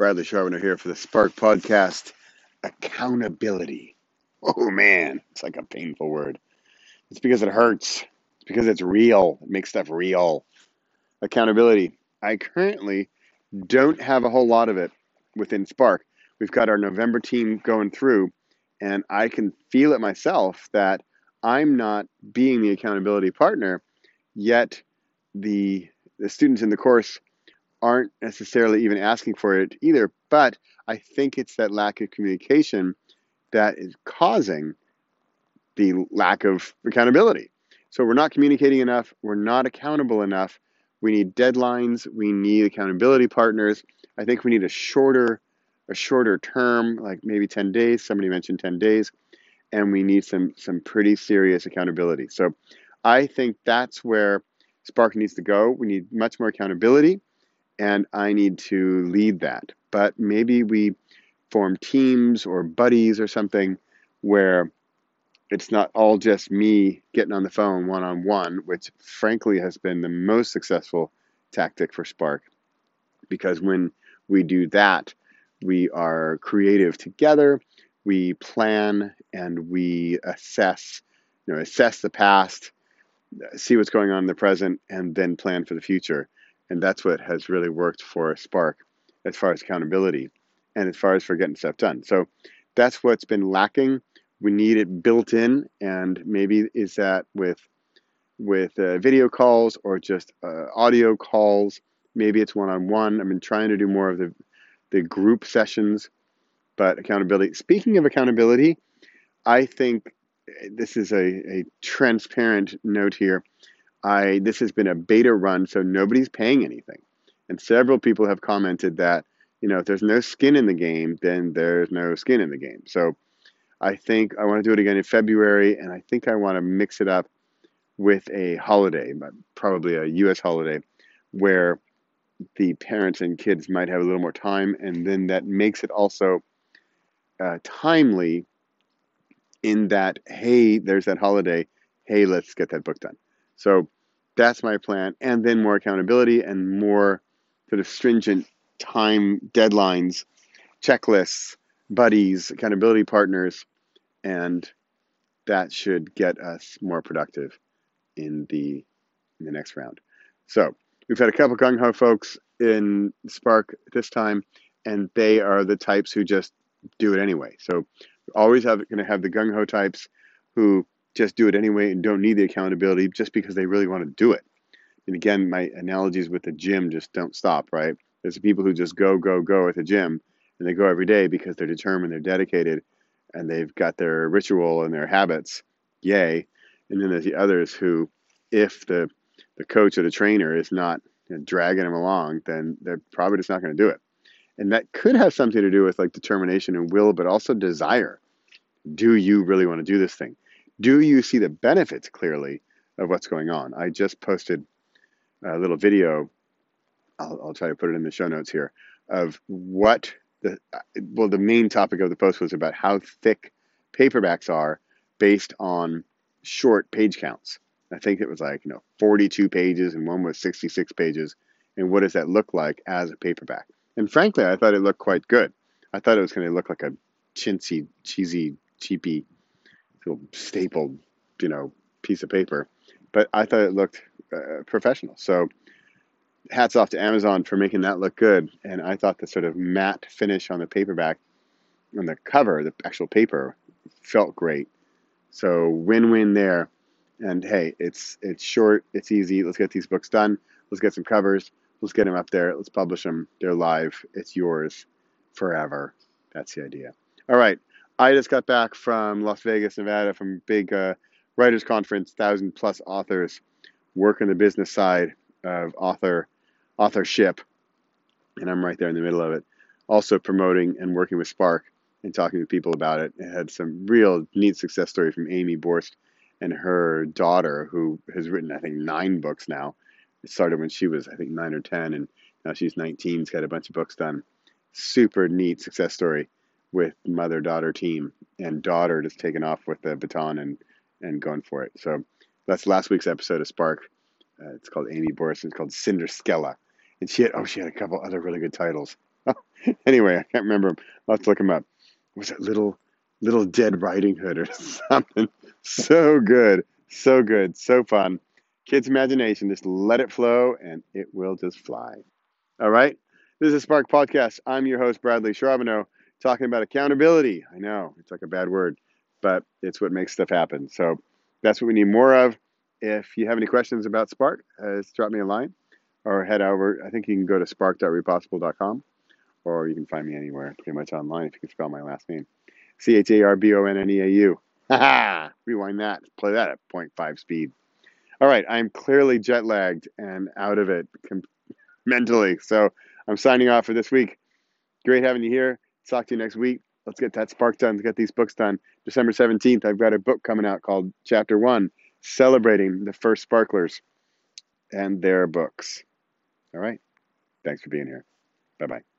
Bradley Charbonneau here for the Spark Podcast. Accountability. Oh man, it's like a painful word. It's because it hurts. It's because it's real. It makes stuff real. Accountability. I currently don't have a whole lot of it within Spark. We've got our November team going through, and I can feel it myself that I'm not being the accountability partner, yet the the students in the course aren't necessarily even asking for it either. But I think it's that lack of communication that is causing the lack of accountability. So we're not communicating enough, we're not accountable enough. We need deadlines, we need accountability partners. I think we need a shorter a shorter term, like maybe 10 days. Somebody mentioned 10 days, and we need some some pretty serious accountability. So I think that's where Spark needs to go. We need much more accountability and I need to lead that. But maybe we form teams or buddies or something where it's not all just me getting on the phone one on one, which frankly has been the most successful tactic for Spark. Because when we do that, we are creative together, we plan and we assess, you know, assess the past, see what's going on in the present, and then plan for the future. And that's what has really worked for Spark as far as accountability and as far as for getting stuff done. So that's what's been lacking. We need it built in, and maybe is that with with uh, video calls or just uh, audio calls. Maybe it's one on one. I've been trying to do more of the the group sessions, but accountability. Speaking of accountability, I think this is a, a transparent note here. I this has been a beta run, so nobody's paying anything. And several people have commented that, you know, if there's no skin in the game, then there's no skin in the game. So I think I want to do it again in February, and I think I want to mix it up with a holiday, probably a U.S. holiday, where the parents and kids might have a little more time, and then that makes it also uh, timely in that, hey, there's that holiday. Hey, let's get that book done. So that's my plan. And then more accountability and more sort of stringent time deadlines, checklists, buddies, accountability partners, and that should get us more productive in the in the next round. So we've had a couple gung ho folks in Spark this time, and they are the types who just do it anyway. So always have going to have the gung ho types who just do it anyway and don't need the accountability just because they really want to do it. And again, my analogies with the gym just don't stop, right? There's the people who just go, go, go at the gym and they go every day because they're determined, they're dedicated, and they've got their ritual and their habits. Yay. And then there's the others who, if the the coach or the trainer is not you know, dragging them along, then they're probably just not going to do it. And that could have something to do with like determination and will, but also desire. Do you really want to do this thing? Do you see the benefits clearly of what's going on? I just posted a little video. I'll, I'll try to put it in the show notes here of what the uh, well the main topic of the post was about how thick paperbacks are based on short page counts. I think it was like you know 42 pages and one was 66 pages, and what does that look like as a paperback? And frankly, I thought it looked quite good. I thought it was going to look like a chintzy, cheesy, cheapy stapled, you know, piece of paper. But I thought it looked uh, professional. So hats off to Amazon for making that look good. And I thought the sort of matte finish on the paperback, on the cover, the actual paper, felt great. So win-win there. And hey, it's it's short, it's easy. Let's get these books done. Let's get some covers. Let's get them up there. Let's publish them. They're live. It's yours forever. That's the idea. All right. I just got back from Las Vegas, Nevada, from a big uh, writers conference, thousand plus authors, working the business side of author authorship, and I'm right there in the middle of it. Also promoting and working with Spark and talking to people about it. It had some real neat success story from Amy Borst and her daughter, who has written I think nine books now. It started when she was I think nine or ten, and now she's 19. She's got a bunch of books done. Super neat success story with mother daughter team, and daughter just taking off with the baton and and going for it. So that's last week's episode of Spark. Uh, it's called Amy Boris. It's called Cinder Skella, and she had oh she had a couple other really good titles. anyway, I can't remember. Have to look them up. Was it Little Little Dead Riding Hood or something? So good, so good, so fun. Kids' imagination, just let it flow and it will just fly. All right? This is Spark Podcast. I'm your host, Bradley Charbonneau, talking about accountability. I know, it's like a bad word, but it's what makes stuff happen. So that's what we need more of. If you have any questions about Spark, uh, drop me a line or head over. I think you can go to spark.repossible.com or you can find me anywhere pretty much online if you can spell my last name. C H A R B O N N E A U. Rewind that. Play that at 0.5 speed. All right, I'm clearly jet lagged and out of it mentally. So I'm signing off for this week. Great having you here. Talk to you next week. Let's get that spark done. Let's get these books done. December 17th, I've got a book coming out called Chapter One, celebrating the first sparklers and their books. All right. Thanks for being here. Bye bye.